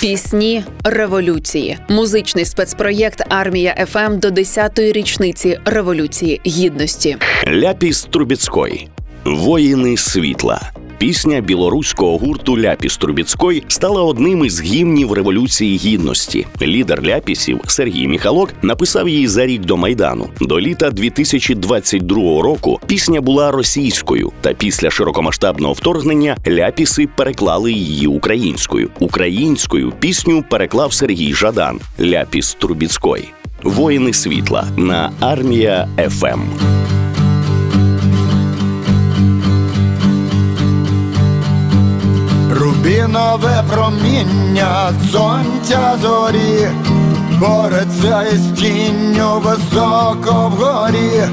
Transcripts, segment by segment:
Пісні революції, музичний спецпроєкт Армія ФМ до 10-ї річниці революції гідності. Ляпіс Трубецькой Воїни світла. Пісня білоруського гурту Ляпіс Трубецькой стала одним із гімнів Революції Гідності. Лідер ляпісів Сергій Міхалок написав її за рік до майдану. До літа 2022 року пісня була російською, та після широкомасштабного вторгнення ляпіси переклали її українською. Українською пісню переклав Сергій Жадан Ляпіс Трубецькой. Воїни світла на армія ФМ. Рубінове проміння сонця зорі, бореться із тінню високо вгорі,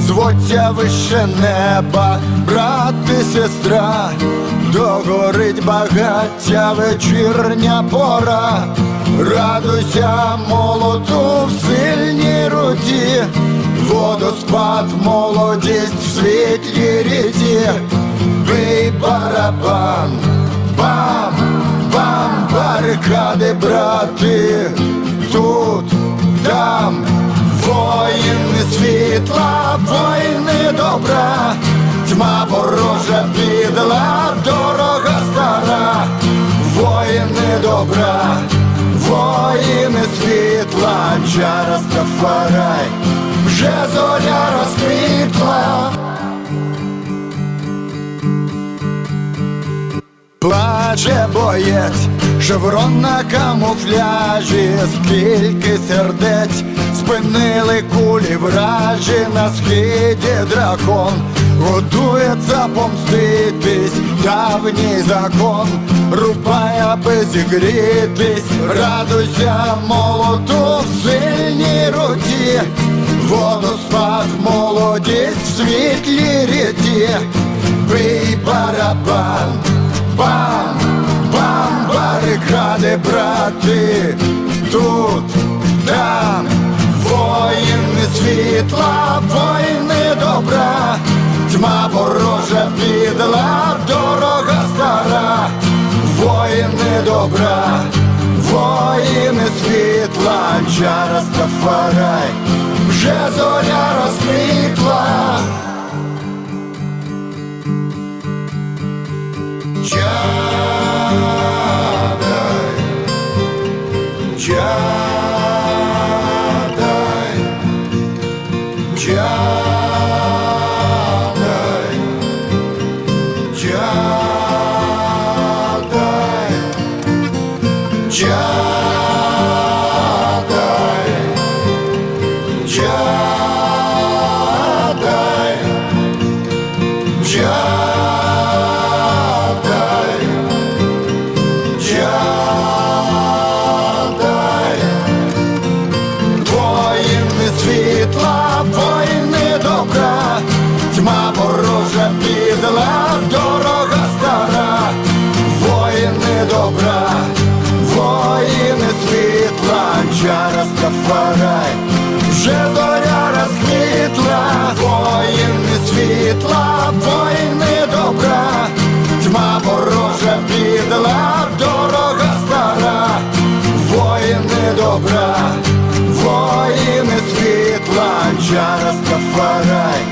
зводься вище неба, брат і сестра, догорить багаття вечірня пора, радуйся молоту в сильній руці, водоспад, молодість в світлій ріці, бий барабан барикади, брати, тут, там, воїни світла, воїни добра, тьма ворожа підла, дорога стара, воїни добра, воїни світла, чара Стафарай, вже зоря розквітла. Плаче боєць, шеврон на камуфляжі, скільки сердець. Спинили кулі вражі на схиді дракон, готується помститись, давній закон, рубай, аби зігрітись, радуйся молоту в сильній руці, водоспад, молодість в світлій ріці, бий барабан бам, бам, барикади, брати, тут, там, воїни світла, воїни добра, тьма ворожа підла, дорога стара, воїни добра, воїни світла, чара Стафарай, вже зоря розквітла. Чадай, чадай, чадай, чадай, чадай. Чадай, воїни світла, вже зоря розквітла, воїни світла, воїни добра, тьма ворожа підла, дорога стара, воїни добра, воїни світла, чара Стафарай,